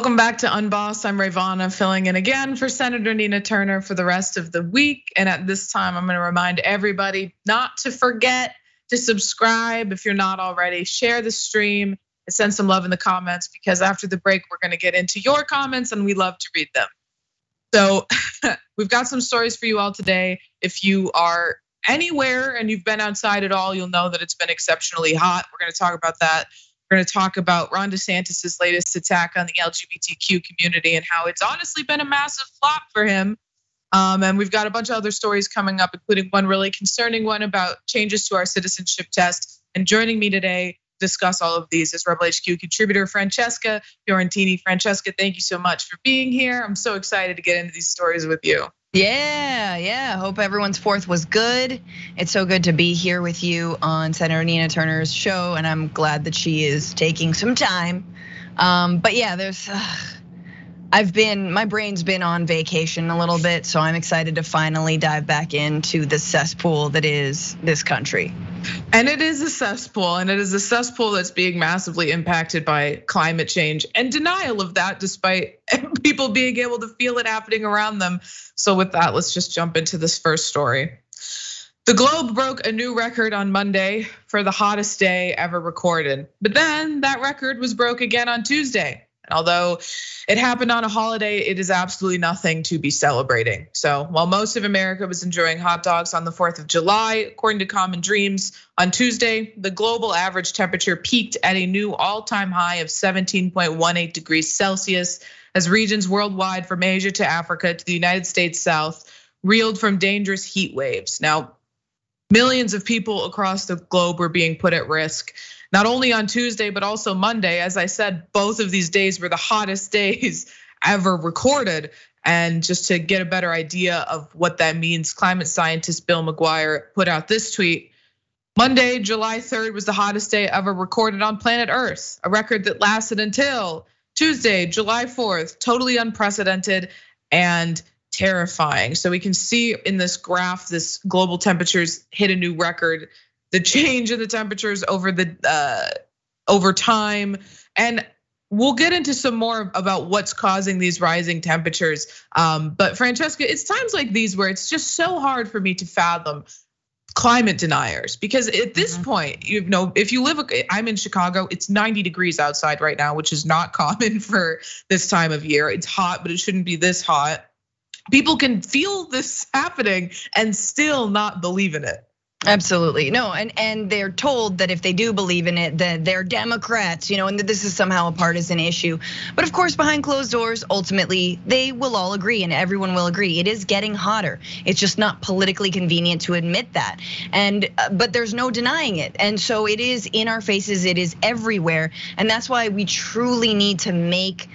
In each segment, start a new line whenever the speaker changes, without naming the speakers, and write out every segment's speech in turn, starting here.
Welcome back to Unbossed. I'm Rayyvana filling in again for Senator Nina Turner for the rest of the week. And at this time, I'm gonna remind everybody not to forget to subscribe if you're not already. Share the stream and send some love in the comments because after the break, we're gonna get into your comments and we love to read them. So we've got some stories for you all today. If you are anywhere and you've been outside at all, you'll know that it's been exceptionally hot. We're gonna talk about that. We're going to talk about Ron DeSantis' latest attack on the LGBTQ community and how it's honestly been a massive flop for him. Um, and we've got a bunch of other stories coming up, including one really concerning one about changes to our citizenship test. And joining me today to discuss all of these is Rebel HQ contributor Francesca Fiorentini. Francesca, thank you so much for being here. I'm so excited to get into these stories with you.
Yeah, yeah. Hope everyone's fourth was good. It's so good to be here with you on Senator Nina Turner's show, and I'm glad that she is taking some time. Um, but yeah, there's. I've been, my brain's been on vacation a little bit, so I'm excited to finally dive back into the cesspool that is this country.
And it is a cesspool, and it is a cesspool that's being massively impacted by climate change and denial of that, despite people being able to feel it happening around them. So, with that, let's just jump into this first story. The Globe broke a new record on Monday for the hottest day ever recorded. But then that record was broke again on Tuesday. Although it happened on a holiday, it is absolutely nothing to be celebrating. So while most of America was enjoying hot dogs on the 4th of July, according to Common Dreams, on Tuesday, the global average temperature peaked at a new all time high of 17.18 degrees Celsius as regions worldwide from Asia to Africa to the United States South reeled from dangerous heat waves. Now, millions of people across the globe were being put at risk not only on Tuesday, but also Monday. As I said, both of these days were the hottest days ever recorded. And just to get a better idea of what that means, climate scientist Bill McGuire put out this tweet. Monday, July 3rd was the hottest day ever recorded on planet Earth, a record that lasted until Tuesday, July 4th, totally unprecedented and terrifying. So we can see in this graph, this global temperatures hit a new record the change in the temperatures over the uh, over time, and we'll get into some more about what's causing these rising temperatures. Um, but Francesca, it's times like these where it's just so hard for me to fathom climate deniers. Because at this mm-hmm. point you know if you live i'm in chicago it's 90 degrees outside right now which is not common for this time of year. It's hot but it shouldn't be this hot. People can feel this happening and still not believe in it
Absolutely. No, and and they're told that if they do believe in it, that they're Democrats, you know, and that this is somehow a partisan issue. But of course, behind closed doors, ultimately, they will all agree and everyone will agree. It is getting hotter. It's just not politically convenient to admit that. And uh, but there's no denying it. And so it is in our faces, it is everywhere. And that's why we truly need to make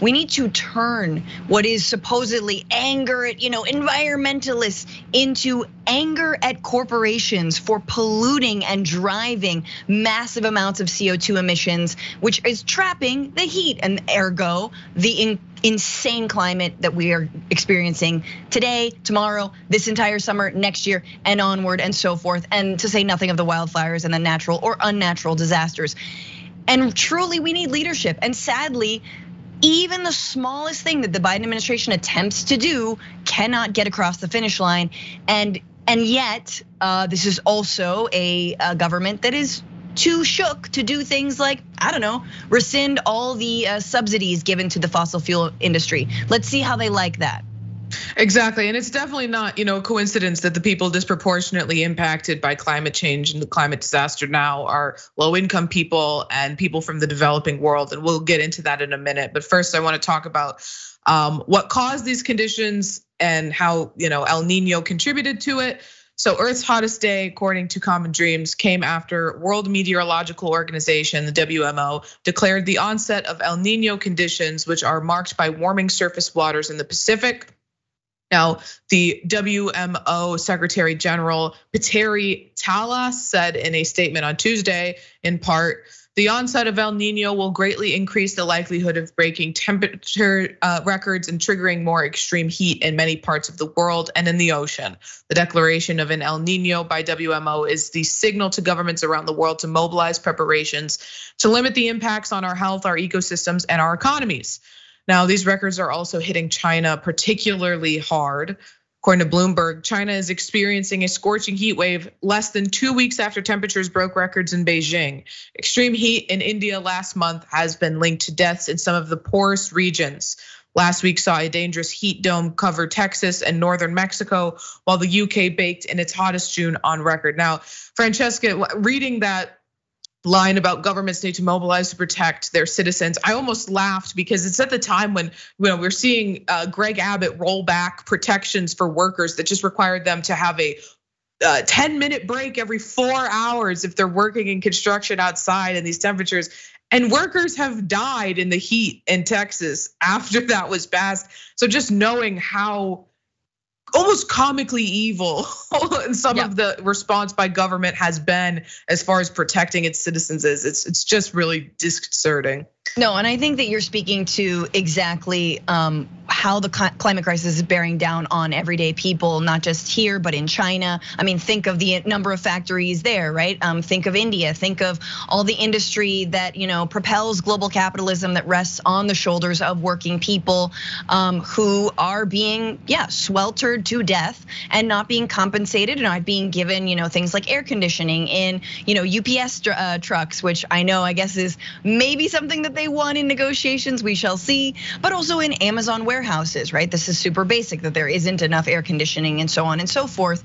we need to turn what is supposedly anger at, you know, environmentalists into anger at corporations for polluting and driving massive amounts of CO2 emissions, which is trapping the heat and ergo the insane climate that we are experiencing today, tomorrow, this entire summer, next year, and onward, and so forth. And to say nothing of the wildfires and the natural or unnatural disasters. And truly, we need leadership. And sadly, even the smallest thing that the Biden administration attempts to do cannot get across the finish line. And and yet, uh, this is also a, a government that is too shook to do things like I don't know, rescind all the uh, subsidies given to the fossil fuel industry. Let's see how they like that.
Exactly. And it's definitely not, you know, a coincidence that the people disproportionately impacted by climate change and the climate disaster now are low income people and people from the developing world. And we'll get into that in a minute. But first, I want to talk about um, what caused these conditions and how, you know, El Nino contributed to it. So Earth's hottest day, according to Common Dreams, came after World Meteorological Organization, the WMO, declared the onset of El Nino conditions, which are marked by warming surface waters in the Pacific, now, the WMO Secretary General Petteri Taalas said in a statement on Tuesday, in part, the onset of El Nino will greatly increase the likelihood of breaking temperature uh, records and triggering more extreme heat in many parts of the world and in the ocean. The declaration of an El Nino by WMO is the signal to governments around the world to mobilize preparations to limit the impacts on our health, our ecosystems, and our economies. Now, these records are also hitting China particularly hard. According to Bloomberg, China is experiencing a scorching heat wave less than two weeks after temperatures broke records in Beijing. Extreme heat in India last month has been linked to deaths in some of the poorest regions. Last week saw a dangerous heat dome cover Texas and northern Mexico, while the UK baked in its hottest June on record. Now, Francesca, reading that line about governments need to mobilize to protect their citizens. I almost laughed because it's at the time when you know we're seeing uh, Greg Abbott roll back protections for workers that just required them to have a uh, 10 minute break every four hours if they're working in construction outside in these temperatures. And workers have died in the heat in Texas after that was passed. So just knowing how almost comically evil and some yeah. of the response by government has been as far as protecting its citizens is it's it's just really disconcerting
no, and I think that you're speaking to exactly um, how the climate crisis is bearing down on everyday people, not just here, but in China. I mean, think of the number of factories there, right? Um, think of India. Think of all the industry that you know propels global capitalism that rests on the shoulders of working people um, who are being, yeah, sweltered to death and not being compensated and not being given, you know, things like air conditioning in, you know, UPS uh, trucks, which I know, I guess, is maybe something that they they won in negotiations, we shall see, but also in Amazon warehouses, right? This is super basic that there isn't enough air conditioning and so on and so forth.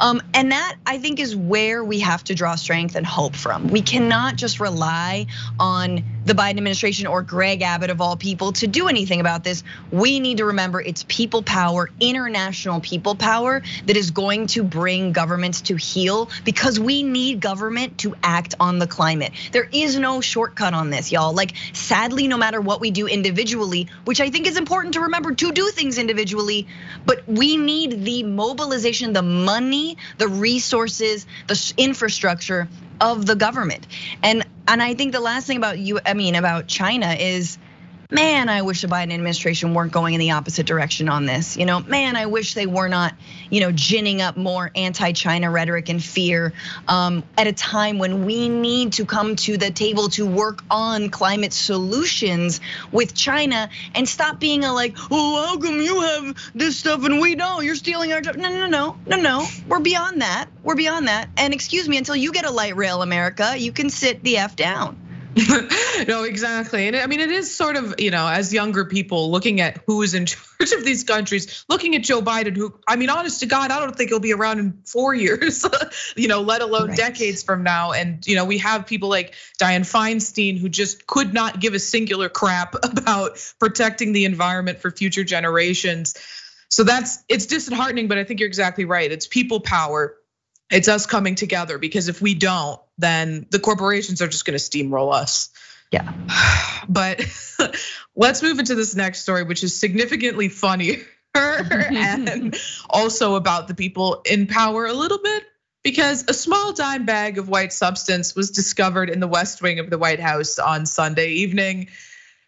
Um, and that I think is where we have to draw strength and hope from. We cannot just rely on the Biden administration or Greg Abbott of all people to do anything about this. We need to remember it's people power, international people power that is going to bring governments to heel because we need government to act on the climate. There is no shortcut on this, y'all. Like sadly, no matter what we do individually, which I think is important to remember to do things individually, but we need the mobilization, the money, the resources, the infrastructure of the government. And and I think the last thing about you, I mean, about China is man, I wish the Biden administration weren't going in the opposite direction on this. You know, man, I wish they were not, you know, ginning up more anti-China rhetoric and fear um, at a time when we need to come to the table to work on climate solutions with China and stop being a like, oh, how come you have this stuff and we don't? You're stealing our job. No, no, no, no, no. We're beyond that. We're beyond that. And excuse me, until you get a light rail America, you can sit the F down.
no, exactly. And I mean, it is sort of, you know, as younger people looking at who is in charge of these countries, looking at Joe Biden, who, I mean, honest to God, I don't think he'll be around in four years, you know, let alone right. decades from now. And, you know, we have people like Dianne Feinstein who just could not give a singular crap about protecting the environment for future generations. So that's, it's disheartening, but I think you're exactly right. It's people power it's us coming together because if we don't, then the corporations are just going to steamroll us.
Yeah.
But let's move into this next story, which is significantly funnier and also about the people in power a little bit because a small dime bag of white substance was discovered in the West Wing of the White House on Sunday evening.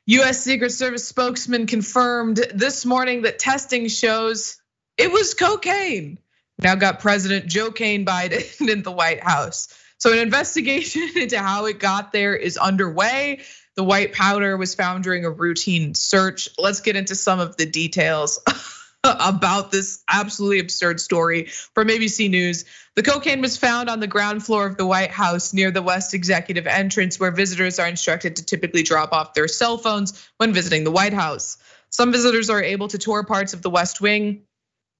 US Secret Service spokesman confirmed this morning that testing shows it was cocaine now got President Joe Kane Biden in the White House. So an investigation into how it got there is underway. The white powder was found during a routine search. Let's get into some of the details about this absolutely absurd story from ABC News. The cocaine was found on the ground floor of the White House near the West Executive entrance, where visitors are instructed to typically drop off their cell phones when visiting the White House. Some visitors are able to tour parts of the West Wing,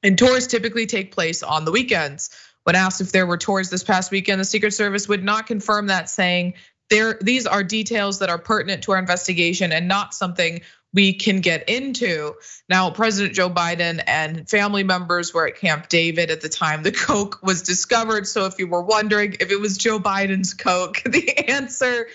and tours typically take place on the weekends. When asked if there were tours this past weekend, the Secret Service would not confirm that, saying there these are details that are pertinent to our investigation and not something we can get into. Now, President Joe Biden and family members were at Camp David at the time the Coke was discovered. So if you were wondering if it was Joe Biden's Coke, the answer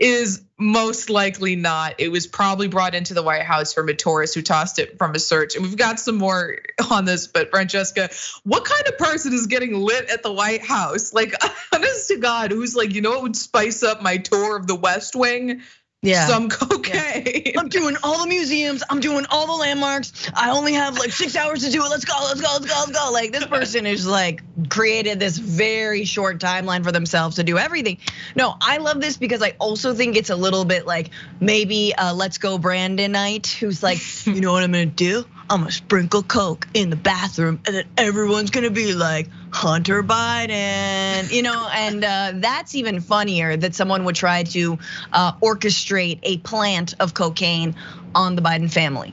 is most likely not. It was probably brought into the White House from a tourist who tossed it from a search. And we've got some more on this, but Francesca, what kind of person is getting lit at the White House? Like, honest to God, who's like, you know what would spice up my tour of the West Wing? Yeah. some cocaine.
Yeah. I'm doing all the museums. I'm doing all the landmarks. I only have like six hours to do it. Let's go, let's go, let's go, let's go. Like this person is like created this very short timeline for themselves to do everything. No, I love this because I also think it's a little bit like maybe let's go Brandon night, who's like, you know what I'm gonna do? I'm gonna sprinkle Coke in the bathroom, and then everyone's gonna be like, Hunter Biden, you know, and uh, that's even funnier that someone would try to uh, orchestrate a plant of cocaine on the Biden family.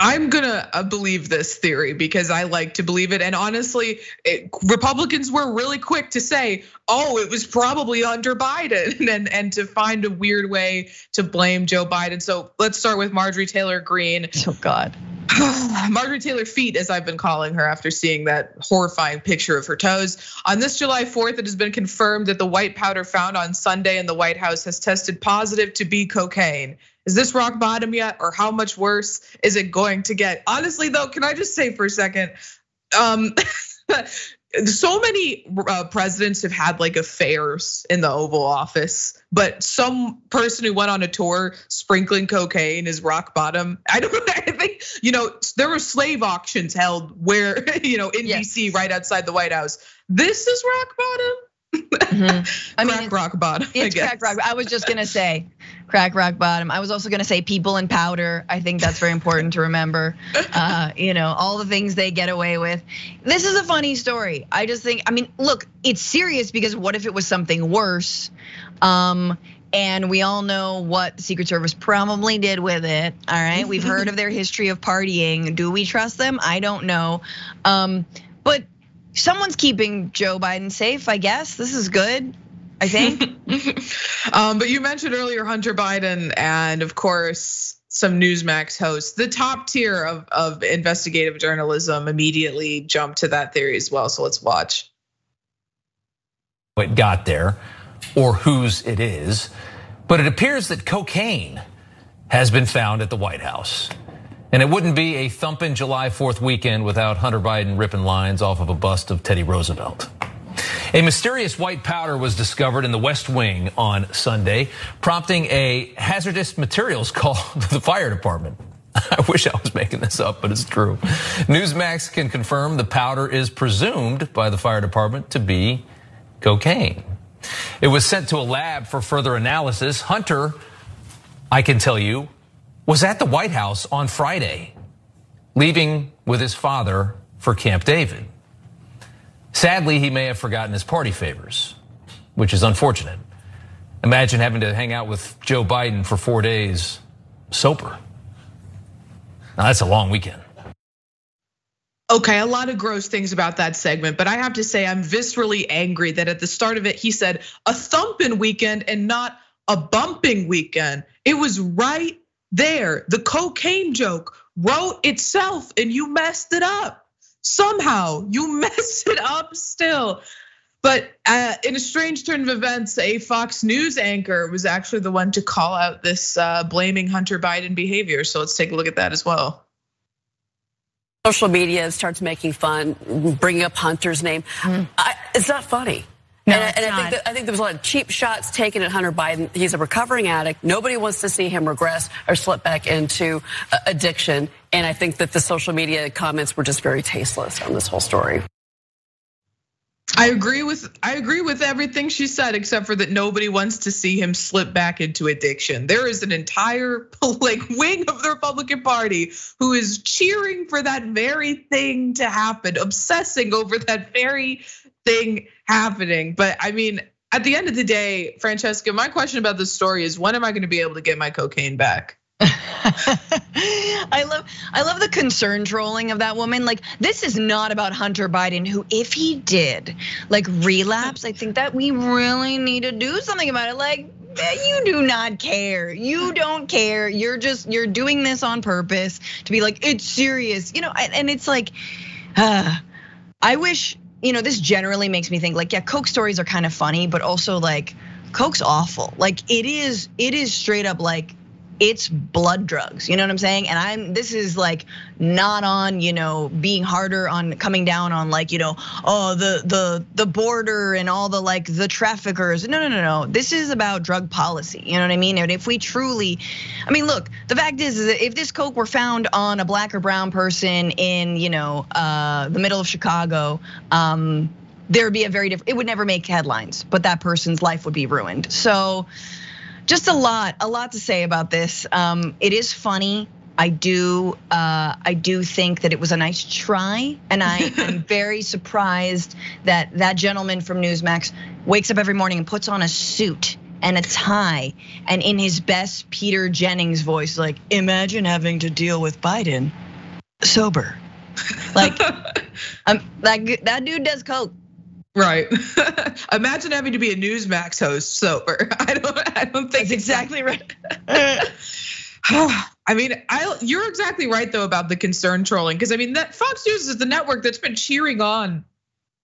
I'm gonna uh, believe this theory because I like to believe it. And honestly, it, Republicans were really quick to say, "Oh, it was probably under Biden," and and to find a weird way to blame Joe Biden. So let's start with Marjorie Taylor Greene.
Oh God.
Marjorie Taylor Feet, as I've been calling her after seeing that horrifying picture of her toes. On this July 4th, it has been confirmed that the white powder found on Sunday in the White House has tested positive to be cocaine. Is this rock bottom yet, or how much worse is it going to get? Honestly, though, can I just say for a second? Um, so many uh, presidents have had like affairs in the Oval Office, but some person who went on a tour sprinkling cocaine is rock bottom. I don't. I think you know there were slave auctions held where you know in yes. DC right outside the White House. This is rock bottom. Mm-hmm. I mean, crack rock bottom.
It's crack rock. I was just gonna say, crack rock bottom. I was also gonna say people in powder. I think that's very important to remember. Uh, you know, all the things they get away with. This is a funny story. I just think. I mean, look, it's serious because what if it was something worse? Um, and we all know what the Secret Service probably did with it. All right, we've heard of their history of partying. Do we trust them? I don't know. Um, but someone's keeping Joe Biden safe, I guess. This is good. I think.
um, but you mentioned earlier Hunter Biden, and of course, some Newsmax hosts. The top tier of, of investigative journalism immediately jumped to that theory as well. So let's watch.
It got there, or whose it is, but it appears that cocaine has been found at the White House. And it wouldn't be a thumping July 4th weekend without Hunter Biden ripping lines off of a bust of Teddy Roosevelt. A mysterious white powder was discovered in the West Wing on Sunday, prompting a hazardous materials call to the fire department. I wish I was making this up, but it's true. Newsmax can confirm the powder is presumed by the fire department to be cocaine. It was sent to a lab for further analysis. Hunter, I can tell you, was at the White House on Friday, leaving with his father for Camp David. Sadly, he may have forgotten his party favors, which is unfortunate. Imagine having to hang out with Joe Biden for four days sober. Now, that's a long weekend.
Okay, a lot of gross things about that segment, but I have to say I'm viscerally angry that at the start of it he said a thumping weekend and not a bumping weekend. It was right there. The cocaine joke wrote itself and you messed it up. Somehow you messed it up still. But uh, in a strange turn of events, a Fox News anchor was actually the one to call out this uh, blaming Hunter Biden behavior. So let's take a look at that as well.
Social media starts making fun, bringing up Hunter's name. Mm. I, it's not funny. No, and, and I think that, I think there was a lot of cheap shots taken at Hunter Biden. He's a recovering addict. Nobody wants to see him regress or slip back into uh, addiction. And I think that the social media comments were just very tasteless on this whole story.
I agree with I agree with everything she said, except for that nobody wants to see him slip back into addiction. There is an entire like wing of the Republican Party who is cheering for that very thing to happen, obsessing over that very thing happening. But I mean, at the end of the day, Francesca, my question about this story is when am I going to be able to get my cocaine back?
I love I love the concern trolling of that woman. Like this is not about Hunter Biden who if he did like relapse, I think that we really need to do something about it. Like you do not care. You don't care. You're just you're doing this on purpose to be like it's serious. You know, and it's like uh, I wish you know, this generally makes me think like, yeah, Coke stories are kind of funny, but also like Coke's awful. Like it is, it is straight up like it's blood drugs. You know what I'm saying? And I'm this is like not on, you know, being harder on coming down on like, you know, oh, the the the border and all the like the traffickers. No, no, no, no. This is about drug policy. You know what I mean? And if we truly I mean, look, the fact is, is that if this coke were found on a black or brown person in, you know, uh, the middle of Chicago, um, there would be a very different it would never make headlines, but that person's life would be ruined. So just a lot, a lot to say about this. Um, it is funny. I do, uh, I do think that it was a nice try, and I am very surprised that that gentleman from Newsmax wakes up every morning and puts on a suit and a tie, and in his best Peter Jennings voice, like, imagine having to deal with Biden sober. Like, um, like that dude does coke.
Right. Imagine having to be a Newsmax host sober. I don't. I don't think
That's exactly right.
I mean, I you're exactly right though about the concern trolling because I mean that Fox News is the network that's been cheering on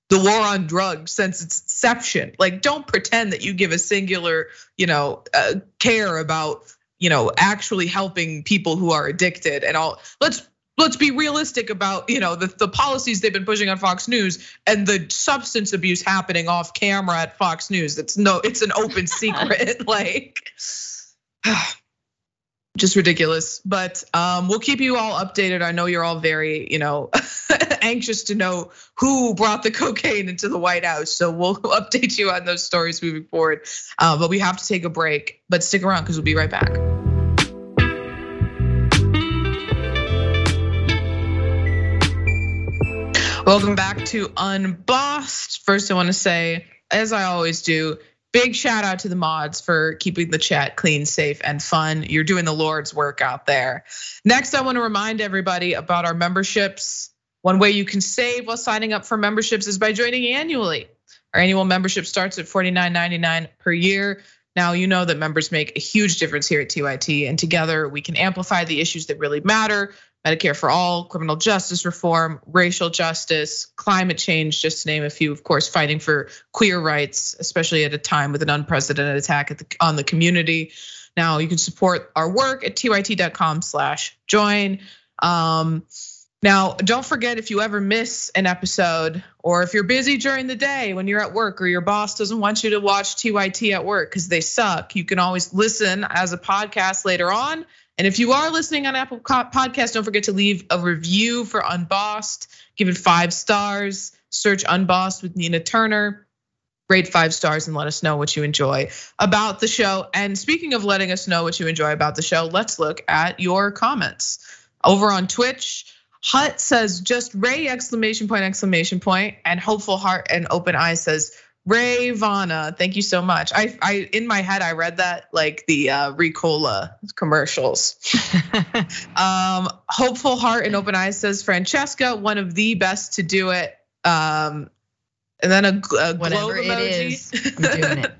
the war on drugs since its inception. Like, don't pretend that you give a singular, you know, uh, care about you know actually helping people who are addicted and all. Let's let's be realistic about you know the, the policies they've been pushing on Fox News and the substance abuse happening off camera at Fox News. It's no, it's an open secret. like just ridiculous. But um, we'll keep you all updated. I know you're all very, you know, anxious to know who brought the cocaine into the White House. So we'll update you on those stories moving forward. Uh, but we have to take a break. But stick around because we'll be right back. Welcome back to Unbossed. First, I want to say, as I always do, big shout out to the mods for keeping the chat clean, safe, and fun. You're doing the Lord's work out there. Next, I want to remind everybody about our memberships. One way you can save while signing up for memberships is by joining annually. Our annual membership starts at $49.99 per year. Now, you know that members make a huge difference here at TYT, and together we can amplify the issues that really matter Medicare for all, criminal justice reform, racial justice, climate change, just to name a few. Of course, fighting for queer rights, especially at a time with an unprecedented attack the, on the community. Now you can support our work at tyt.com/join. Um, now, don't forget if you ever miss an episode, or if you're busy during the day when you're at work, or your boss doesn't want you to watch TYT at work because they suck, you can always listen as a podcast later on and if you are listening on Apple Podcast, don't forget to leave a review for Unbossed. Give it five stars. Search Unbossed with Nina Turner. Rate five stars and let us know what you enjoy about the show. And speaking of letting us know what you enjoy about the show, let's look at your comments. Over on Twitch, Hut says just Ray exclamation point exclamation point and hopeful heart and open eyes says Ray Vana, thank you so much. I, I in my head I read that like the uh, Ricola commercials. um, hopeful heart and open eyes says Francesca, one of the best to do it. Um, and then a, a
whatever
globe
it is, doing it.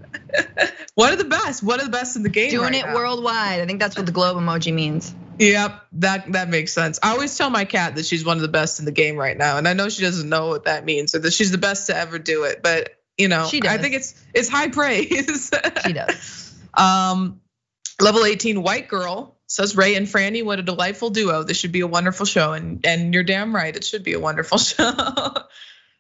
one of the best, one of the best in the game.
Doing
right
it
now.
worldwide. I think that's what the globe emoji means.
Yep, that that makes sense. I always tell my cat that she's one of the best in the game right now, and I know she doesn't know what that means, or that she's the best to ever do it. But you know, she I think it's it's high praise.
she does.
Um, level 18 white girl says Ray and Franny, what a delightful duo. This should be a wonderful show, and and you're damn right, it should be a wonderful show.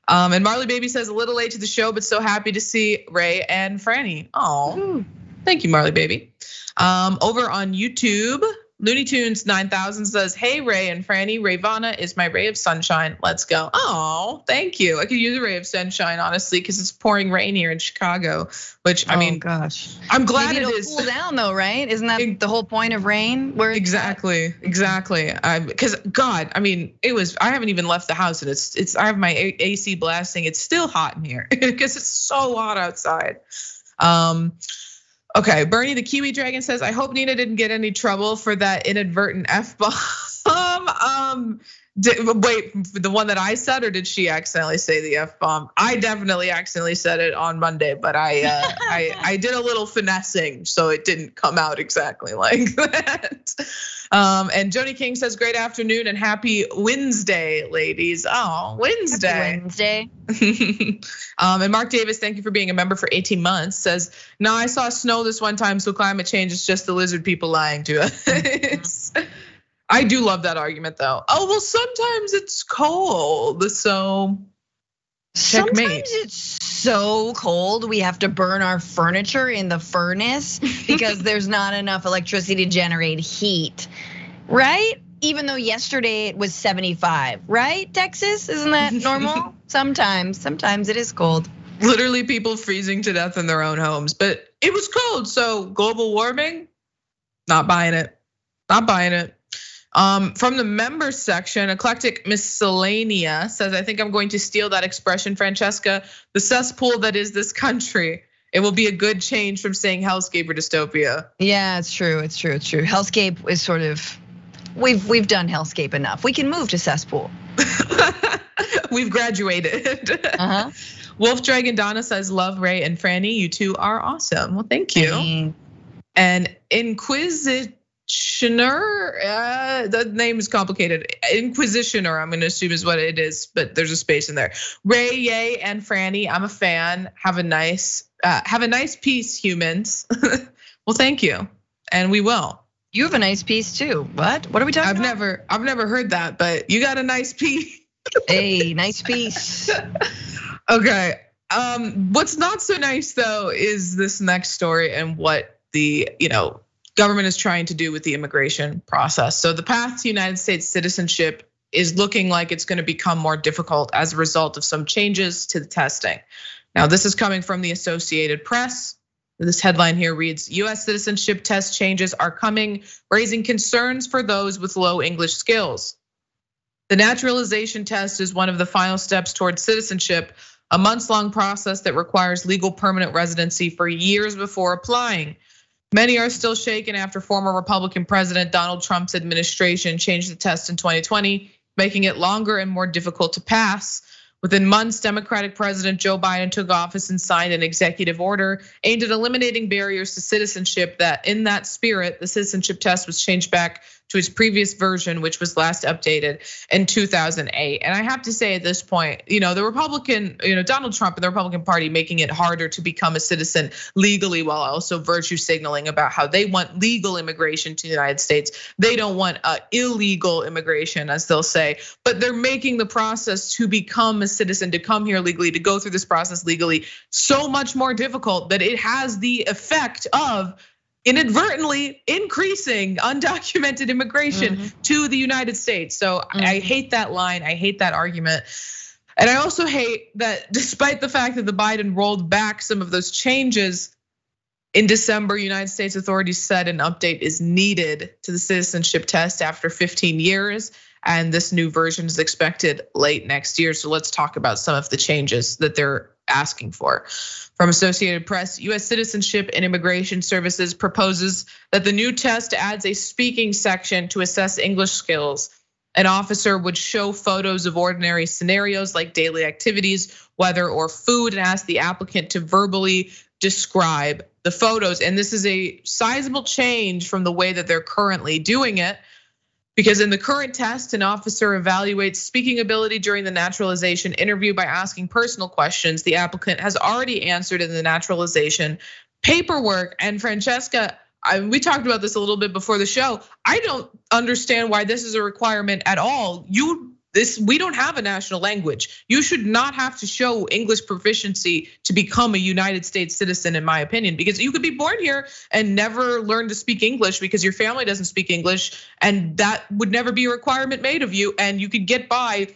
um, and Marley Baby says a little late to the show, but so happy to see Ray and Franny. Oh, thank you, Marley Baby. Um, over on YouTube, Looney Tunes 9000 says, Hey, Ray and Franny, Rayyvana is my ray of sunshine. Let's go. Oh, thank you. I could use a ray of sunshine, honestly, because it's pouring rain here in Chicago, which I
oh,
mean,
gosh.
I'm glad
Maybe
it is.
cool down though, right? Isn't that the whole point of rain? Where
exactly, exactly. Because God, I mean, it was. I haven't even left the house, and it's it's. I have my AC blasting. It's still hot in here because it's so hot outside. Um, Okay, Bernie the Kiwi Dragon says, I hope Nina didn't get any trouble for that inadvertent F bomb. um, Did, wait, the one that I said, or did she accidentally say the f bomb? I definitely accidentally said it on Monday, but I uh, I I did a little finessing, so it didn't come out exactly like that. Um, and Joni King says, "Great afternoon and happy Wednesday, ladies." Oh, Wednesday.
Happy Wednesday.
um, and Mark Davis, thank you for being a member for 18 months. Says, "No, I saw snow this one time, so climate change is just the lizard people lying to us." I do love that argument though. Oh, well, sometimes it's cold. So
Checkmate. Sometimes it's so cold we have to burn our furniture in the furnace because there's not enough electricity to generate heat. Right? Even though yesterday it was 75, right? Texas, isn't that normal? sometimes, sometimes it is cold.
Literally people freezing to death in their own homes, but it was cold, so global warming not buying it. Not buying it. Um, from the members section, Eclectic Miscellanea says, I think I'm going to steal that expression, Francesca. The cesspool that is this country. It will be a good change from saying hellscape or dystopia.
Yeah, it's true. It's true. It's true. Hellscape is sort of we've we've done hellscape enough. We can move to cesspool.
we've graduated. Uh-huh. Wolf Dragon Donna says, "Love Ray and Franny. You two are awesome." Well, thank you. Thanks. And Inquisit Inquisitioner, uh, the name is complicated. Inquisitioner, I'm gonna assume is what it is, but there's a space in there. Ray, Yay, and Franny, I'm a fan. Have a nice, uh, have a nice piece, humans. well, thank you, and we will.
You have a nice piece too. What? What are we talking
I've
about?
I've never, I've never heard that, but you got a nice piece.
hey, nice piece.
okay. Um, what's not so nice though is this next story and what the you know government is trying to do with the immigration process. So the path to United States citizenship is looking like it's going to become more difficult as a result of some changes to the testing. Now, this is coming from the Associated Press. This headline here reads US citizenship test changes are coming, raising concerns for those with low English skills. The naturalization test is one of the final steps towards citizenship, a months long process that requires legal permanent residency for years before applying. Many are still shaken after former Republican President Donald Trump's administration changed the test in 2020, making it longer and more difficult to pass. Within months, Democratic President Joe Biden took office and signed an executive order aimed at eliminating barriers to citizenship. That, in that spirit, the citizenship test was changed back to its previous version, which was last updated in 2008. And I have to say at this point, you know, the Republican, you know, Donald Trump and the Republican Party making it harder to become a citizen legally while also virtue signaling about how they want legal immigration to the United States. They don't want uh, illegal immigration, as they'll say, but they're making the process to become a citizen, to come here legally, to go through this process legally, so much more difficult that it has the effect of inadvertently increasing undocumented immigration mm-hmm. to the United States. So mm-hmm. I hate that line. I hate that argument. And I also hate that despite the fact that the Biden rolled back some of those changes in December, United States authorities said an update is needed to the citizenship test after 15 years. And this new version is expected late next year. So let's talk about some of the changes that they're asking for. From Associated Press, US Citizenship and Immigration Services proposes that the new test adds a speaking section to assess English skills. An officer would show photos of ordinary scenarios like daily activities, weather, or food, and ask the applicant to verbally describe the photos. And this is a sizable change from the way that they're currently doing it. Because in the current test, an officer evaluates speaking ability during the naturalization interview by asking personal questions the applicant has already answered in the naturalization paperwork. And Francesca, I, we talked about this a little bit before the show. I don't understand why this is a requirement at all. You this we don't have a national language. You should not have to show English proficiency to become a United States citizen, in my opinion, because you could be born here and never learn to speak English because your family doesn't speak English, and that would never be a requirement made of you, and you could get by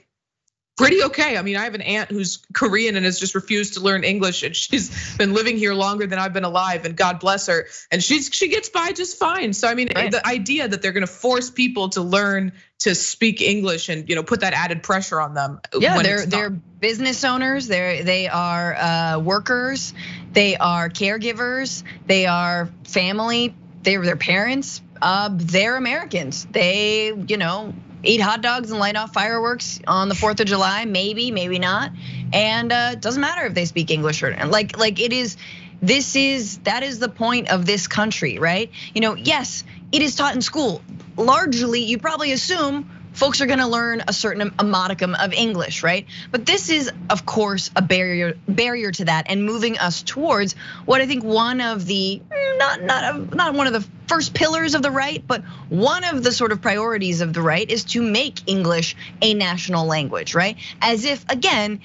pretty okay. I mean, I have an aunt who's Korean and has just refused to learn English, and she's been living here longer than I've been alive, and God bless her. And she's she gets by just fine. So I mean, right. the idea that they're going to force people to learn to speak English and you know put that added pressure on them.
Yeah, they're they're business owners. They're they are uh, workers. They are caregivers. They are family. They're their parents. Uh, they're Americans. They you know eat hot dogs and light off fireworks on the 4th of July, maybe, maybe not. And uh, it doesn't matter if they speak English or not. like like it is this is that is the point of this country, right? You know, yes, it is taught in school. Largely, you probably assume folks are going to learn a certain a modicum of English, right? But this is, of course, a barrier barrier to that, and moving us towards what I think one of the mm, not not a, not one of the first pillars of the right, but one of the sort of priorities of the right is to make English a national language, right? As if again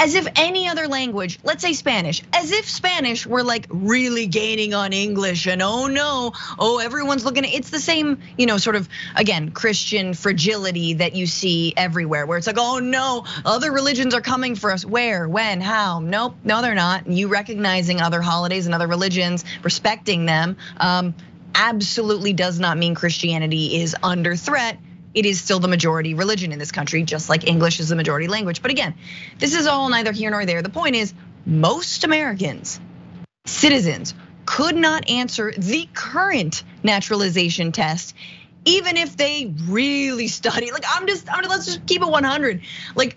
as if any other language, let's say Spanish, as if Spanish were like really gaining on English and oh no, oh everyone's looking at it's the same, you know, sort of again, Christian fragility that you see everywhere where it's like, "Oh no, other religions are coming for us." Where, when, how? Nope, no they're not. You recognizing other holidays and other religions, respecting them, um, absolutely does not mean Christianity is under threat it is still the majority religion in this country, just like English is the majority language. But again, this is all neither here nor there. The point is, most Americans, citizens, could not answer the current naturalization test even if they really study like i'm just I'm, let's just keep it 100 like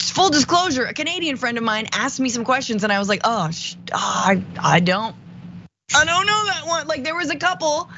full disclosure a canadian friend of mine asked me some questions and i was like oh, oh i i don't i don't know that one like there was a couple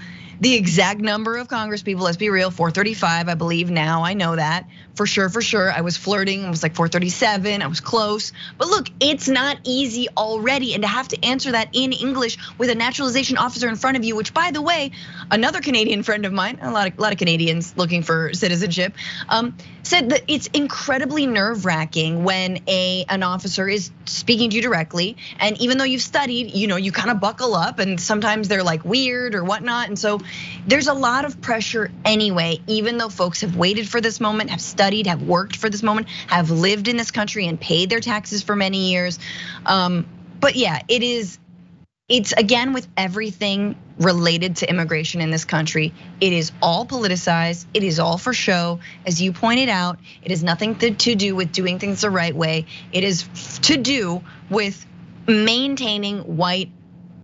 the exact number of Congress people, let's be real, 435, I believe now, I know that for sure, for sure. I was flirting, it was like 437, I was close. But look, it's not easy already. And to have to answer that in English with a naturalization officer in front of you, which by the way, another Canadian friend of mine, a lot of, a lot of Canadians looking for citizenship, um, said that it's incredibly nerve wracking when a an officer is speaking to you directly. And even though you've studied, you know, you kind of buckle up and sometimes they're like weird or whatnot. And so there's a lot of pressure anyway, even though folks have waited for this moment, have studied have worked for this moment, have lived in this country and paid their taxes for many years. Um, but yeah, it is. It's again with everything related to immigration in this country. It is all politicized. It is all for show. As you pointed out, it has nothing to do with doing things the right way. It is to do with maintaining white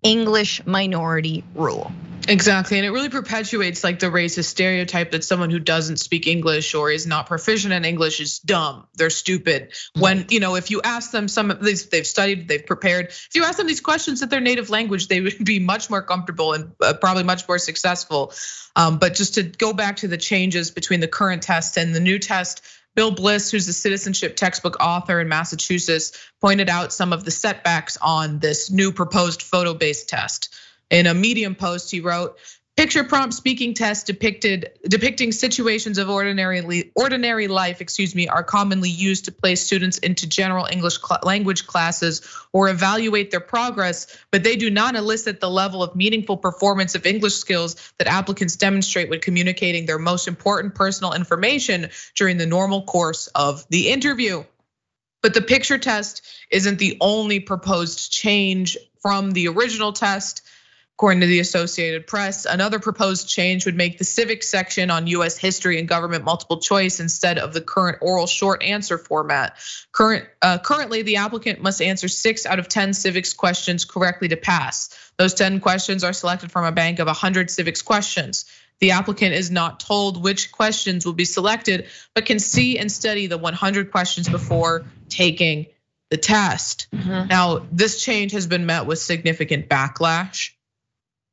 English minority rule.
Exactly. And it really perpetuates like the racist stereotype that someone who doesn't speak English or is not proficient in English is dumb. They're stupid. When, you know, if you ask them some of these, they've studied, they've prepared. If you ask them these questions at their native language, they would be much more comfortable and uh, probably much more successful. Um, but just to go back to the changes between the current test and the new test, Bill Bliss, who's a citizenship textbook author in Massachusetts, pointed out some of the setbacks on this new proposed photo based test. In a Medium post, he wrote, Picture prompt speaking tests depicted depicting situations of ordinary ordinary life, excuse me, are commonly used to place students into general English language classes or evaluate their progress, but they do not elicit the level of meaningful performance of English skills that applicants demonstrate when communicating their most important personal information during the normal course of the interview. But the picture test isn't the only proposed change from the original test. According to the Associated Press, another proposed change would make the civics section on US history and government multiple choice instead of the current oral short answer format. Current, uh, currently, the applicant must answer six out of 10 civics questions correctly to pass. Those 10 questions are selected from a bank of 100 civics questions. The applicant is not told which questions will be selected, but can see and study the 100 questions before taking the test. Mm-hmm. Now, this change has been met with significant backlash.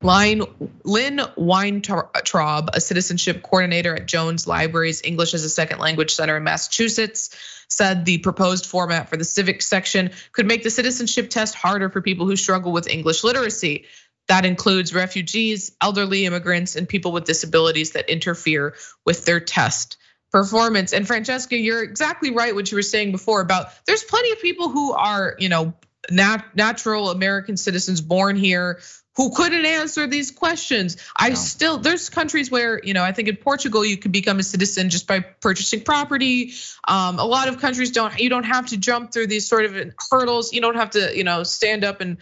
Lynn Weintraub, a citizenship coordinator at Jones Library's English as a Second Language Center in Massachusetts, said the proposed format for the civics section could make the citizenship test harder for people who struggle with English literacy. That includes refugees, elderly immigrants, and people with disabilities that interfere with their test performance. And Francesca, you're exactly right what you were saying before about there's plenty of people who are, you know, natural American citizens born here who couldn't answer these questions. I no. still there's countries where you know I think in Portugal you can become a citizen just by purchasing property. Um, a lot of countries don't. You don't have to jump through these sort of hurdles. You don't have to you know stand up and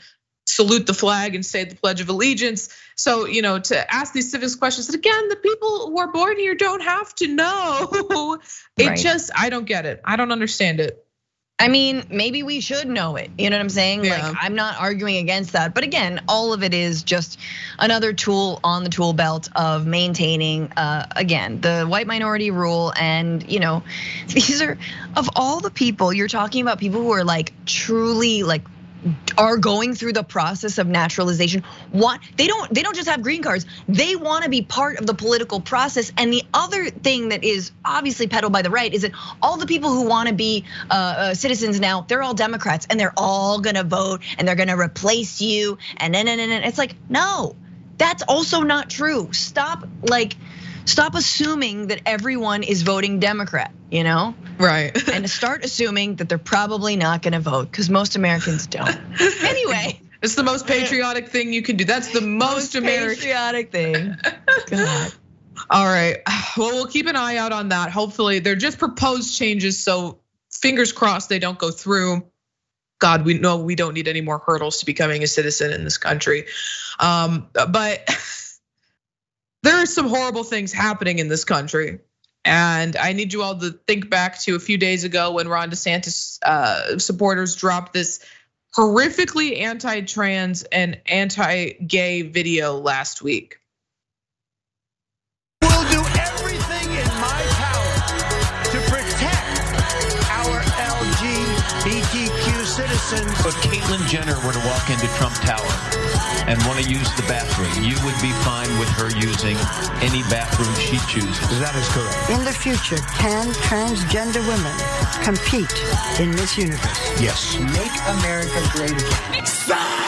salute the flag and say the Pledge of Allegiance. So you know to ask these civics questions. And again, the people who are born here don't have to know. it right. just I don't get it. I don't understand it.
I mean, maybe we should know it. You know what I'm saying? Yeah. Like, I'm not arguing against that. But again, all of it is just another tool on the tool belt of maintaining, uh, again, the white minority rule. And, you know, these are, of all the people, you're talking about people who are like truly like are going through the process of naturalization want they don't they don't just have green cards. They want to be part of the political process. And the other thing that is obviously peddled by the right is that all the people who want to be uh, uh, citizens now they're all democrats and they're all going to vote and they're going to replace you and then and then it's like no that's also not true. Stop like stop assuming that everyone is voting Democrat, you know?
Right.
and start assuming that they're probably not gonna vote, because most Americans don't. anyway.
It's the most patriotic thing you can do. That's the most, most American
patriotic thing. God.
All right. Well, we'll keep an eye out on that. Hopefully, they're just proposed changes, so fingers crossed they don't go through. God, we know we don't need any more hurdles to becoming a citizen in this country. Um, but there are some horrible things happening in this country. And I need you all to think back to a few days ago when Ron DeSantis uh, supporters dropped this horrifically anti trans and anti gay video last week.
We'll do everything in my power to protect our LGBTQ citizens.
If Caitlyn Jenner were to walk into Trump Tower, and want to use the bathroom, you would be fine with her using any bathroom she chooses.
That is correct.
In the future, can transgender women compete in Miss Universe?
Yes.
Make America great again.
Psych!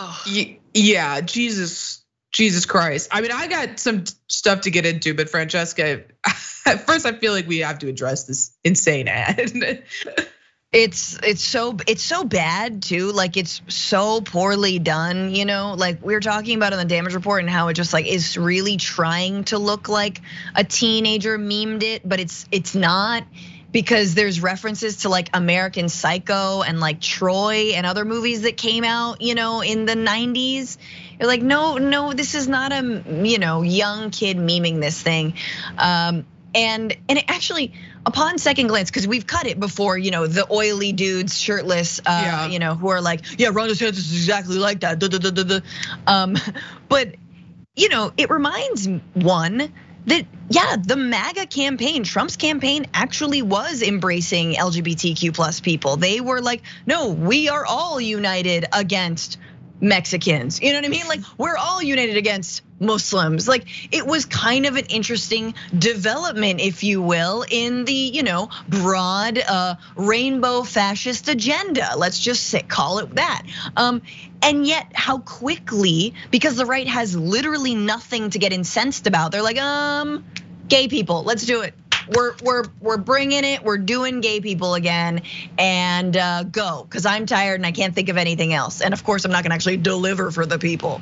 Oh.
Yeah, Jesus, Jesus Christ. I mean, I got some stuff to get into, but Francesca, at first I feel like we have to address this insane ad.
It's it's so it's so bad too. Like it's so poorly done, you know. Like we were talking about in the damage report and how it just like is really trying to look like a teenager memed it, but it's it's not because there's references to like American Psycho and like Troy and other movies that came out, you know, in the 90s. You're like, no, no, this is not a you know young kid memeing this thing. Um, and and it actually, upon second glance, because we've cut it before, you know, the oily dudes shirtless, uh, yeah. you know, who are like, yeah, Ron DeSantis is exactly like that. Duh, duh, duh, um, but you know, it reminds one that yeah, the MAGA campaign, Trump's campaign actually was embracing LGBTQ plus people. They were like, no, we are all united against Mexicans. You know what I mean? Like we're all united against Muslims. Like it was kind of an interesting development, if you will, in the you know broad uh, rainbow fascist agenda. Let's just say, call it that. Um, and yet, how quickly, because the right has literally nothing to get incensed about, they're like, um, gay people, let's do it we're we're we're bringing it. We're doing gay people again, and uh, go because I'm tired and I can't think of anything else. And of course, I'm not gonna actually deliver for the people.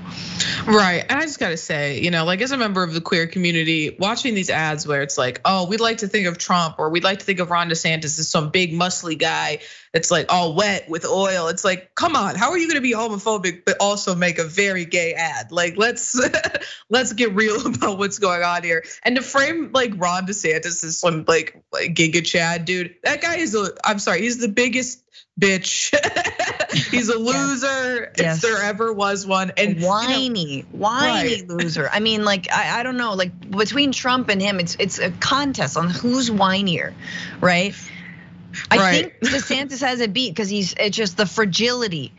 Right. And I just gotta say, you know, like as a member of the queer community, watching these ads where it's like, oh, we'd like to think of Trump or we'd like to think of Ron DeSantis as some big muscly guy that's like all wet with oil. It's like, come on, how are you gonna be homophobic but also make a very gay ad? Like, let's let's get real about what's going on here. And to frame like Ron DeSantis as some like, like Giga Chad dude, that guy is a. I'm sorry, he's the biggest bitch. He's a loser yes. if there ever was one. And
whiny, you know, whiny right. loser. I mean, like I, I don't know, like between Trump and him, it's it's a contest on who's whinier, right? I right. think DeSantis has a beat because he's it's just the fragility.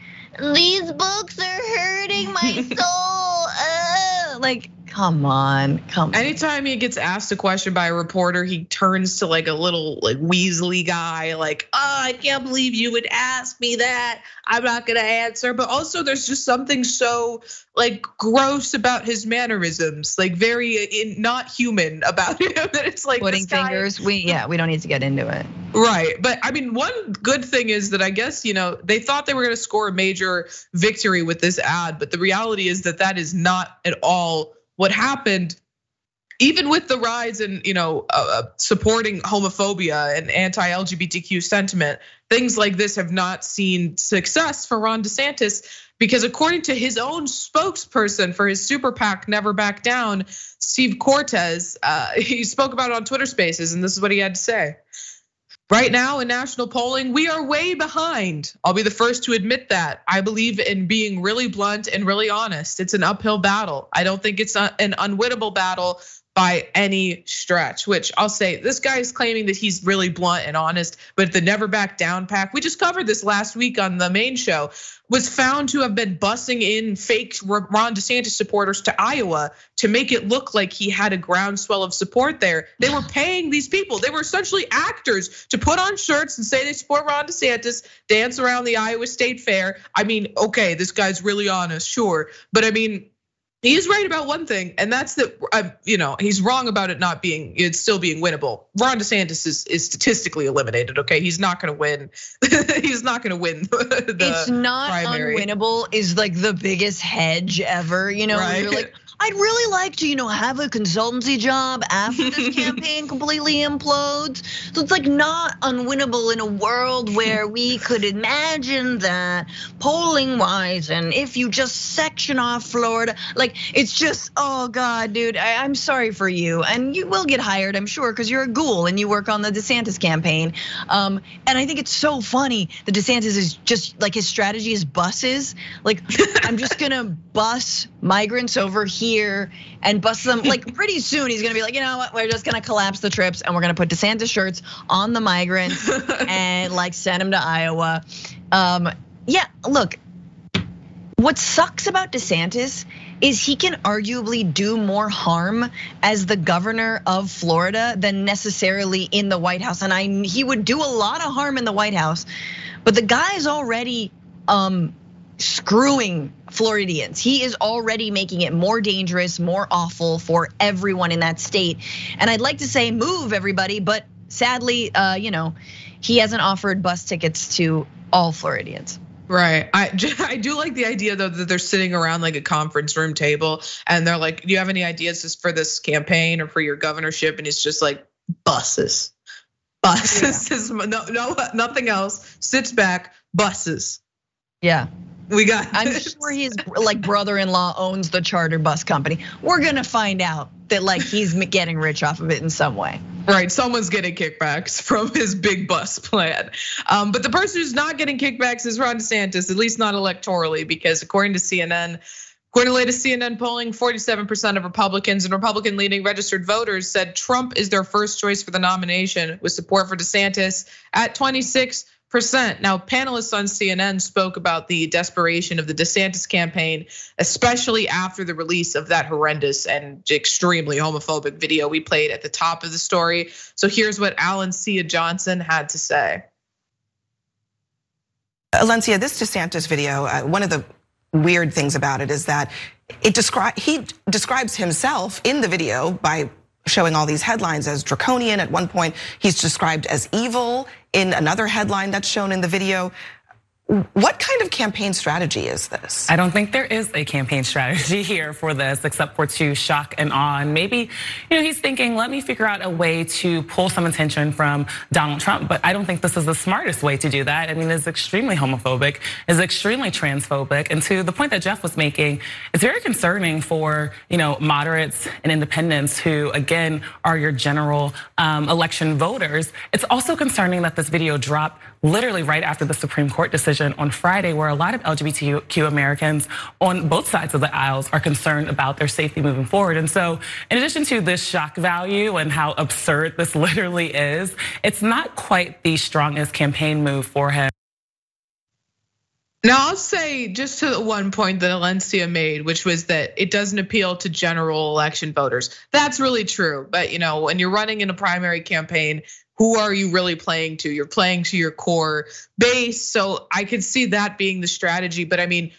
These books are hurting my soul. uh, like Come on, come. On.
Anytime he gets asked a question by a reporter, he turns to like a little like Weasley guy, like, "Oh, I can't believe you would ask me that. I'm not gonna answer." But also, there's just something so like gross about his mannerisms, like very uh, in, not human about him. That it's like
putting fingers. We yeah, we don't need to get into it.
Right, but I mean, one good thing is that I guess you know they thought they were gonna score a major victory with this ad, but the reality is that that is not at all what happened. even with the rise in you know uh, uh supporting homophobia and anti-LGBTQ sentiment, things like this have not seen success for Ron DeSantis because according to his own spokesperson for his super PAC, Never Back Down, Steve Cortes, uh, he spoke about it on Twitter Spaces, and this is what he had to say. Right now in national polling, we are way behind. I'll be the first to admit that. I believe in being really blunt and really honest. It's an uphill battle. I don't think it's an unwinnable battle by any stretch, which I'll say this guy is claiming that he's really blunt and honest, but the never back down PAC, we just covered this last week on the main show, was found to have been bussing in fake Ron DeSantis supporters to Iowa to make it look like he had a groundswell of support there. They were paying these people, they were essentially actors to put on shirts and say they support Ron DeSantis, dance around the Iowa State Fair. I mean, okay, this guy's really honest, sure. But I mean, He's right about one thing, and that's that. Uh, you know, he's wrong about it not being, it's still being winnable. Ron DeSantis is, is statistically eliminated. Okay, he's not going to win. he's not going to win. The
it's not
primary.
unwinnable. Is like the biggest hedge ever. You know, right? you're like I'd really like to, you know, have a consultancy job after this campaign completely implodes. So it's like not unwinnable in a world where we could imagine that polling wise, and if you just section off Florida, like it's just, oh God, dude, I, am sorry for you. And you will get hired, I'm sure, because you're a ghoul and you work on the DeSantis campaign. Um, and I think it's so funny that DeSantis is just like his strategy is buses. Like, I'm just gonna bus migrants over here and bust them. Like pretty soon, he's gonna be like, you know what? We're just gonna collapse the trips and we're gonna put DeSantis shirts on the migrants and like send them to Iowa. Um, yeah, look. What sucks about DeSantis is he can arguably do more harm as the governor of Florida than necessarily in the White House. And I he would do a lot of harm in the White House, but the guy's already um screwing Floridians. He is already making it more dangerous, more awful for everyone in that state. And I'd like to say move everybody, but sadly, uh, you know, he hasn't offered bus tickets to all Floridians.
Right. I I do like the idea though that they're sitting around like a conference room table and they're like, "Do you have any ideas just for this campaign or for your governorship?" And it's just like buses, buses, yeah. no, no, nothing else. Sits back, buses.
Yeah.
We got.
I'm sure his like brother-in-law owns the charter bus company. We're gonna find out that like he's getting rich off of it in some way.
Right, someone's getting kickbacks from his big bus plan. Um, but the person who's not getting kickbacks is Ron DeSantis, at least not electorally, because according to CNN, According to latest CNN polling, 47% of Republicans and Republican leading registered voters said Trump is their first choice for the nomination, with support for DeSantis at 26 percent. Now, panelists on CNN spoke about the desperation of the DeSantis campaign, especially after the release of that horrendous and extremely homophobic video we played at the top of the story. So here's what Alencia Johnson had to say.
Alencia, this DeSantis video, uh, one of the weird things about it is that it describe he describes himself in the video by showing all these headlines as draconian. At one point, he's described as evil in another headline that's shown in the video. What kind of campaign strategy is this?
I don't think there is a campaign strategy here for this, except for to shock and awe. And maybe, you know, he's thinking, let me figure out a way to pull some attention from Donald Trump. But I don't think this is the smartest way to do that. I mean, it's extremely homophobic, it's extremely transphobic. And to the point that Jeff was making, it's very concerning for, you know, moderates and independents who, again, are your general um, election voters. It's also concerning that this video dropped literally right after the Supreme Court decision on Friday, where a lot of LGBTQ Americans on both sides of the aisles are concerned about their safety moving forward. And so, in addition to this shock value and how absurd this literally is, it's not quite the strongest campaign move for him.
Now I'll say just to the one point that Alencia made, which was that it doesn't appeal to general election voters. That's really true. But you know, when you're running in a primary campaign, who are you really playing to? You're playing to your core base. So I could see that being the strategy. But I mean,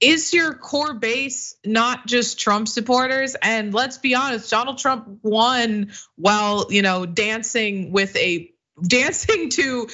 is your core base not just Trump supporters? And let's be honest, Donald Trump won while, you know, dancing with a dancing to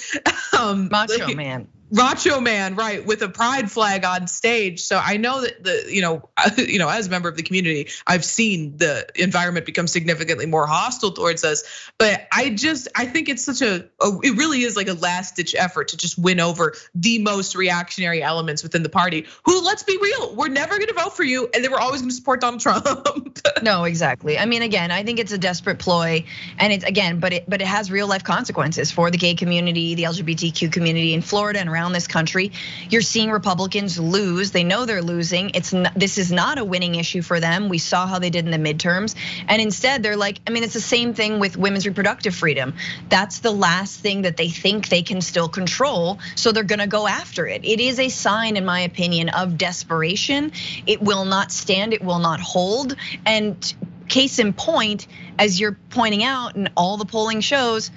um Macho like, Man.
Macho Man, right, with a pride flag on stage. So I know that the, you know, you know, as a member of the community, I've seen the environment become significantly more hostile towards us. But I just, I think it's such a, it really is like a last ditch effort to just win over the most reactionary elements within the party. Who, let's be real, we're never going to vote for you, and they were always going to support Donald Trump.
no, exactly. I mean, again, I think it's a desperate ploy, and it's again, but it, but it has real life consequences for the gay community, the LGBTQ community in Florida and around this country. You're seeing Republicans lose. They know they're losing. It's not, this is not a winning issue for them. We saw how they did in the midterms. And instead, they're like, I mean, it's the same thing with women's reproductive freedom. That's the last thing that they think they can still control. So they're gonna go after it. It is a sign, in my opinion, of desperation. It will not stand, it will not hold. And case in point, as you're pointing out, and all the polling shows,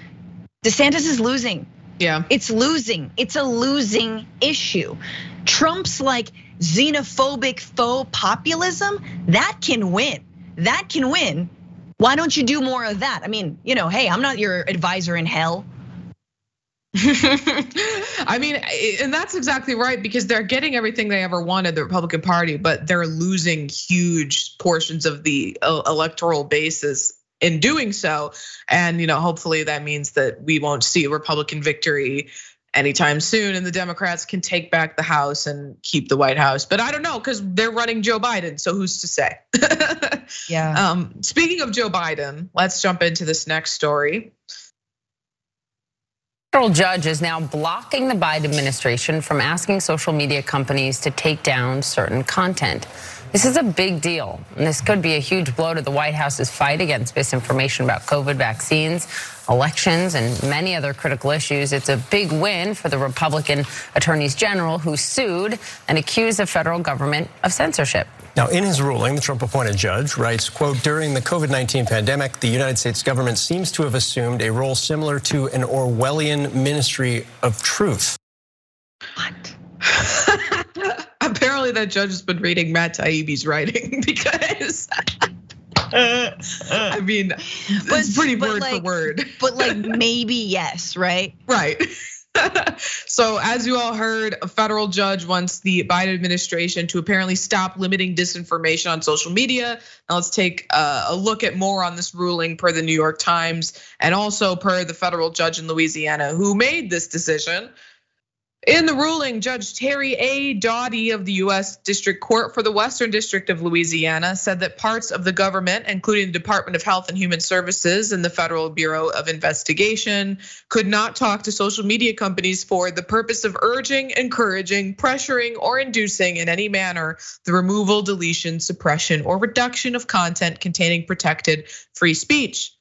DeSantis is losing.
Yeah.
It's losing. It's a losing issue. Trump's like xenophobic faux populism, that can win. That can win. Why don't you do more of that? I mean, you know, hey, I'm not your advisor in hell.
I mean, and that's exactly right because they're getting everything they ever wanted, the Republican Party, but they're losing huge portions of the uh, electoral basis in doing so. And you know, hopefully that means that we won't see a Republican victory anytime soon and the Democrats can take back the House and keep the White House. But I don't know because they're running Joe Biden, so who's to say?
yeah.
Um, speaking of Joe Biden, let's jump into this next story.
Federal judge is now blocking the Biden administration from asking social media companies to take down certain content. This is a big deal, and this could be a huge blow to the White House's fight against misinformation about COVID vaccines, elections, and many other critical issues. It's a big win for the Republican attorneys general who sued and accused the federal government of censorship.
Now, in his ruling, the Trump appointed judge writes, quote, during the COVID-19 pandemic, the United States government seems to have assumed a role similar to an Orwellian ministry of truth.
What?
Apparently that judge has been reading Matt Taibbi's writing because uh, uh. I mean, it's pretty word
like,
for word.
But like maybe yes, right?
Right. so, as you all heard, a federal judge wants the Biden administration to apparently stop limiting disinformation on social media. Now, let's take uh, a look at more on this ruling per the New York Times and also per the federal judge in Louisiana who made this decision. In the ruling, Judge Terry A. Doughty of the US District Court for the Western District of Louisiana said that parts of the government, including the Department of Health and Human Services and the Federal Bureau of Investigation, could not talk to social media companies for the purpose of urging, encouraging, pressuring, or inducing in any manner the removal, deletion, suppression, or reduction of content containing protected free speech.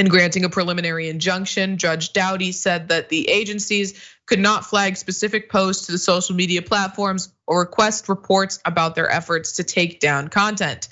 In granting a preliminary injunction, Judge Doughty said that the agencies could not flag specific posts to the social media platforms or request reports about their efforts to take down content.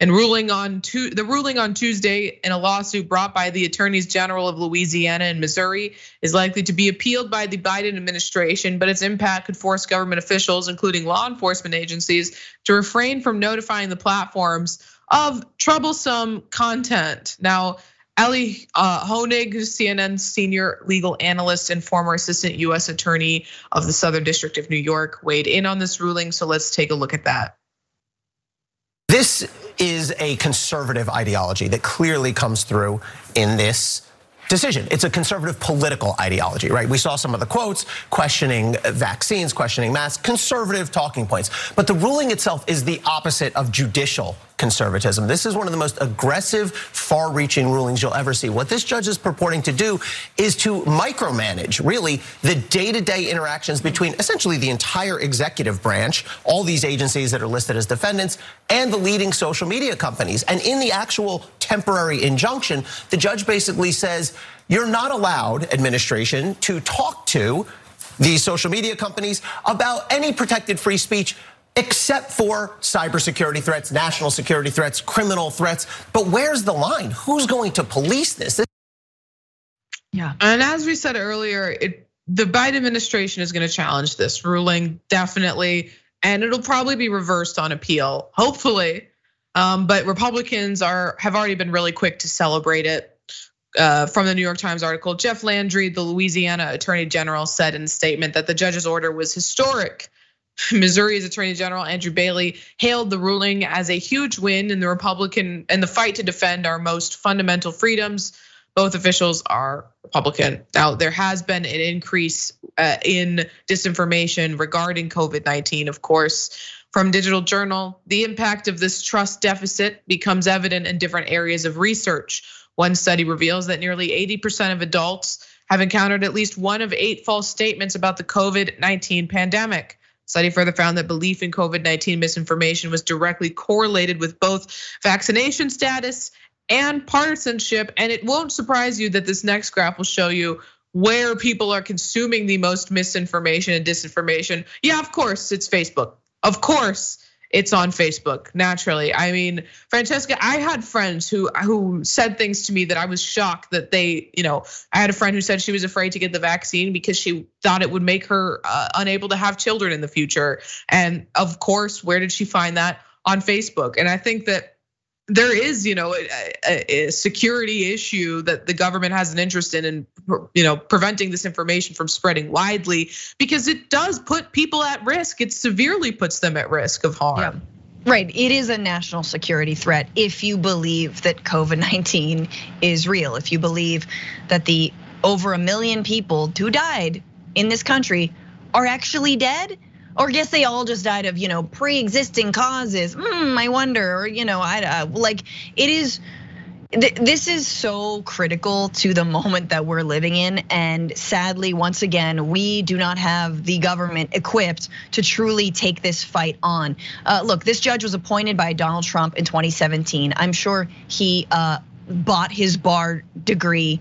And ruling on the ruling on Tuesday in a lawsuit brought by the attorneys general of Louisiana and Missouri is likely to be appealed by the Biden administration, but its impact could force government officials, including law enforcement agencies, to refrain from notifying the platforms of troublesome content. Now, Elie uh, Honig, CNN senior legal analyst and former assistant US attorney of the Southern District of New York, weighed in on this ruling. So let's take a look at that.
This is a conservative ideology that clearly comes through in this decision. It's a conservative political ideology, right? We saw some of the quotes questioning vaccines, questioning masks, conservative talking points. But the ruling itself is the opposite of judicial conservatism. This is one of the most aggressive, far reaching rulings you'll ever see. What this judge is purporting to do is to micromanage, really, the day to day interactions between essentially the entire executive branch, all these agencies that are listed as defendants, and the leading social media companies. And in the actual temporary injunction, the judge basically says, you're not allowed, administration, to talk to these social media companies about any protected free speech except for cybersecurity threats, national security threats, criminal threats. But where's the line? Who's going to police this?
Yeah. And as we said earlier, it, the Biden administration is going to challenge this ruling definitely, and it'll probably be reversed on appeal, hopefully. Um, but Republicans are have already been really quick to celebrate it. Uh, from the New York Times article, Jeff Landry, the Louisiana Attorney General, said in a statement that the judge's order was historic. Missouri's Attorney General Andrew Bailey hailed the ruling as a huge win in the Republican and the fight to defend our most fundamental freedoms. Both officials are Republican. Now, there has been an increase uh, in disinformation regarding COVID 19, of course. From Digital Journal, the impact of this trust deficit becomes evident in different areas of research. One study reveals that nearly 80% of adults have encountered at least one of eight false statements about the COVID 19 pandemic. Study further found that belief in COVID 19 misinformation was directly correlated with both vaccination status and partisanship. And it won't surprise you that this next graph will show you where people are consuming the most misinformation and disinformation. Yeah, of course, it's Facebook. Of course, it's on Facebook naturally. I mean, Francesca, I had friends who who said things to me that I was shocked that they, you know, I had a friend who said she was afraid to get the vaccine because she thought it would make her uh, unable to have children in the future. And of course, where did she find that? On Facebook. And I think that there is, you know, a, a, security issue that the government has an interest in, and you know, preventing this information from spreading widely because it does put people at risk. It severely puts them at risk of harm.
Right. It is a national security threat if you believe that COVID 19 is real, if you believe that the over a million people who died in this country are actually dead or guess they all just died of, you know, pre-existing causes. Hmm, I wonder, or you know, I uh, like it is this is so critical to the moment that we're living in. And sadly, once again, we do not have the government equipped to truly take this fight on. Uh, look, this judge was appointed by Donald Trump in 2017. I'm sure he uh, bought his bar degree,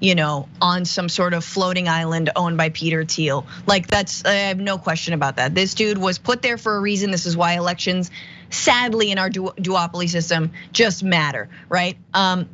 you know, on some sort of floating island owned by Peter Thiel. Like that's, I have no question about that. This dude was put there for a reason. This is why elections, sadly, in our duopoly system, just matter, right? Um,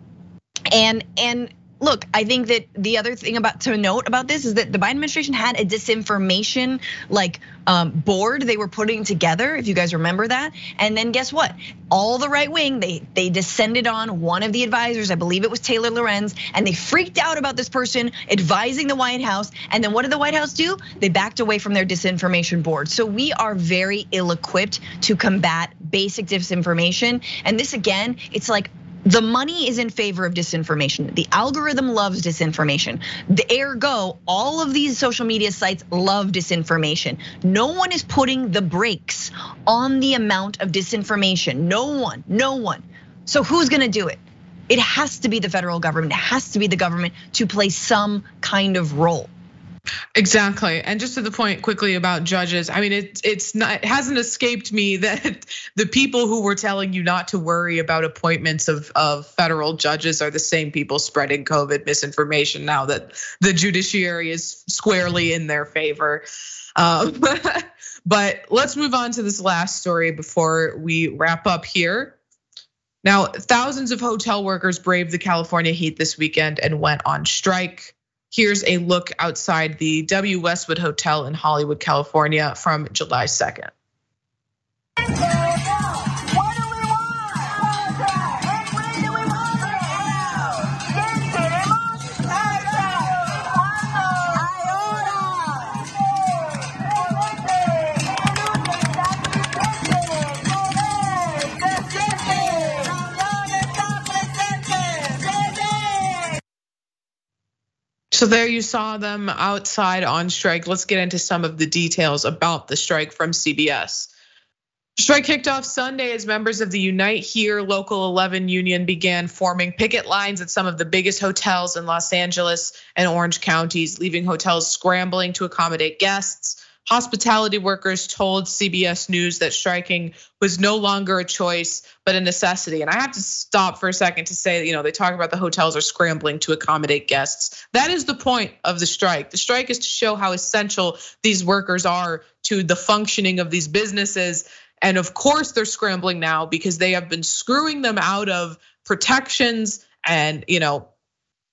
and and look, I think that the other thing about to note about this is that the Biden administration had a disinformation like um, board they were putting together, if you guys remember that. And then guess what? All the right wing, they they descended on one of the advisors, I believe it was Taylor Lorenz, and they freaked out about this person advising the White House. And then what did the White House do? They backed away from their disinformation board. So we are very ill-equipped to combat basic disinformation. And this again, it's like the money is in favor of disinformation. The algorithm loves disinformation. The ergo, all of these social media sites love disinformation. No one is putting the brakes on the amount of disinformation. No one, no one. So who's gonna do it? It has to be the federal government. It has to be the government to play some kind of role.
Exactly. And just to the point quickly about judges, I mean, it, it's not, it hasn't escaped me that the people who were telling you not to worry about appointments of, of federal judges are the same people spreading COVID misinformation now that the judiciary is squarely in their favor. Um, but let's move on to this last story before we wrap up here. Now, thousands of hotel workers braved the California heat this weekend and went on strike. Here's a look outside the W Westwood Hotel in Hollywood, California from July 2nd. So there you saw them outside on strike. Let's get into some of the details about the strike from CBS. Strike kicked off Sunday as members of the Unite Here Local 11 union began forming picket lines at some of the biggest hotels in Los Angeles and Orange counties, leaving hotels scrambling to accommodate guests. Hospitality workers told CBS News that striking was no longer a choice, but a necessity. And I have to stop for a second to say, you know, they talk about the hotels are scrambling to accommodate guests. That is the point of the strike. The strike is to show how essential these workers are to the functioning of these businesses. And of course, they're scrambling now because they have been screwing them out of protections and, you know,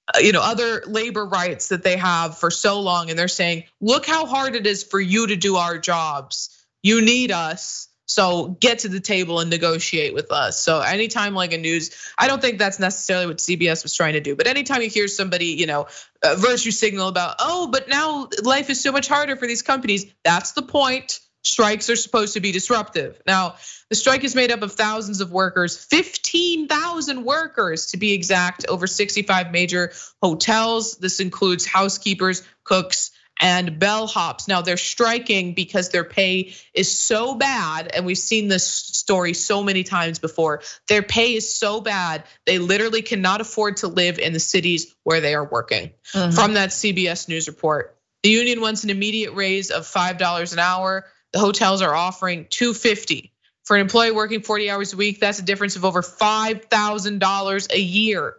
Uh, you know other labor rights that they have for so long and they're saying look how hard it is for you to do our jobs you need us So get to the table and negotiate with us. So anytime like a news, I don't think that's necessarily what CBS was trying to do. But anytime you hear somebody, you know, uh, virtue signal about, oh, but now life is so much harder for these companies. That's the point. Strikes are supposed to be disruptive. Now, the strike is made up of thousands of workers, 15,000 workers to be exact, over 65 major hotels. This includes housekeepers, cooks, and bellhops. Now they're striking because their pay is so bad, and we've seen this story so many times before. Their pay is so bad, they literally cannot afford to live in the cities where they are working. Mm-hmm. From that CBS News report, the union wants an immediate raise of $5 an hour. The hotels are offering 250 for an employee working 40 hours a week. That's a difference of over $5,000 a year.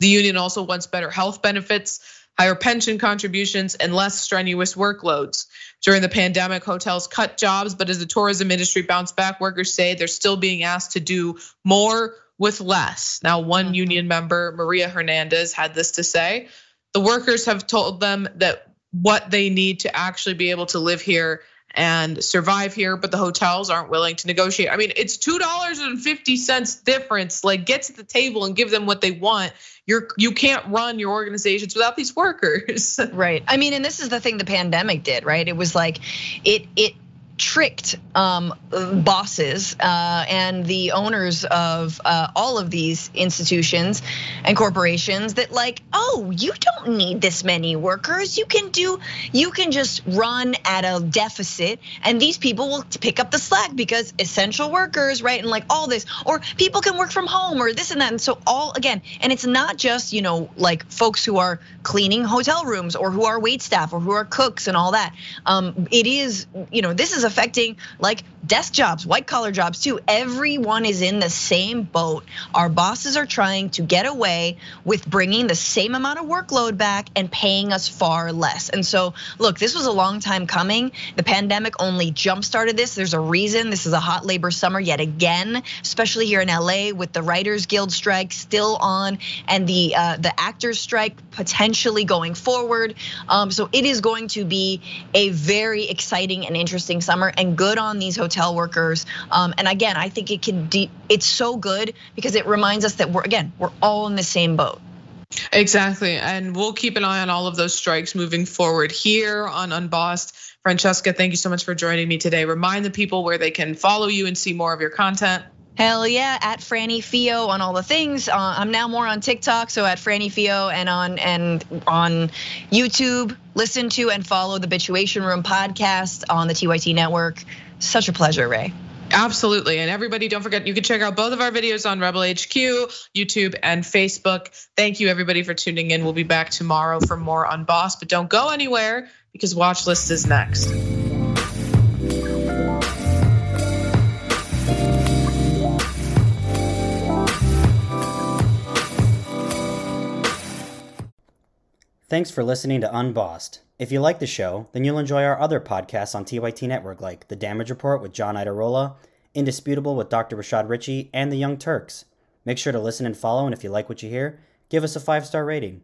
The union also wants better health benefits higher pension contributions, and less strenuous workloads. During the pandemic, hotels cut jobs, but as the tourism industry bounced back, workers say they're still being asked to do more with less. Now, one mm-hmm. union member, Maria Hernandez, had this to say The workers have told them that what they need to actually be able to live here and survive here, but the hotels aren't willing to negotiate. I mean, it's two dollars and fifty cents difference. Like, get to the table and give them what they want. You're you can't run your organizations without these workers.
Right. I mean, and this is the thing the pandemic did, right? It was like it it tricked um, bosses uh, and the owners of uh, all of these institutions and corporations that like, oh, you don't need this many workers. You can do, you can just run at a deficit, and these people will pick up the slack because essential workers, right? And like all this, or people can work from home, or this and that. And so all again, and it's not just you know like folks who are cleaning hotel rooms or who are wait staff or who are cooks and all that. Um, it is, you know, this is a affecting like desk jobs, white collar jobs too. Everyone is in the same boat. Our bosses are trying to get away with bringing the same amount of workload back and paying us far less. And so, look, this was a long time coming. The pandemic only jump started this. There's a reason this is a hot labor summer yet again, especially here in LA with the Writers Guild strike still on and the uh, the actors strike potentially going forward. Um, so it is going to be a very exciting and interesting summer and good on these hotel workers. Um, and again, I think it can. it's so good because it reminds us that we're again we're all in the same boat.
Exactly, and we'll keep an eye on all of those strikes moving forward here on Unbossed. Francesca, thank you so much for joining me today. Remind the people where they can follow you and see more of your content.
Hell yeah, at Franny Fio on all the things. Uh, I'm now more on TikTok, so at Franny Fio and on and on YouTube. Listen to and follow the Bitchuation Room podcast on the TYT network. Such a pleasure, Ray.
Absolutely. And everybody, don't forget, you can check out both of our videos on Rebel HQ, YouTube, and Facebook. Thank you, everybody, for tuning in. We'll be back tomorrow for more Unbossed, but don't go anywhere because Watch List is next.
Thanks for listening to Unbossed. If you like the show, then you'll enjoy our other podcasts on TYT Network like The Damage Report with John Iadarola, Indisputable with Dr. Rashad Ritchie, and The Young Turks. Make sure to listen and follow, and if you like what you hear, give us a five star rating.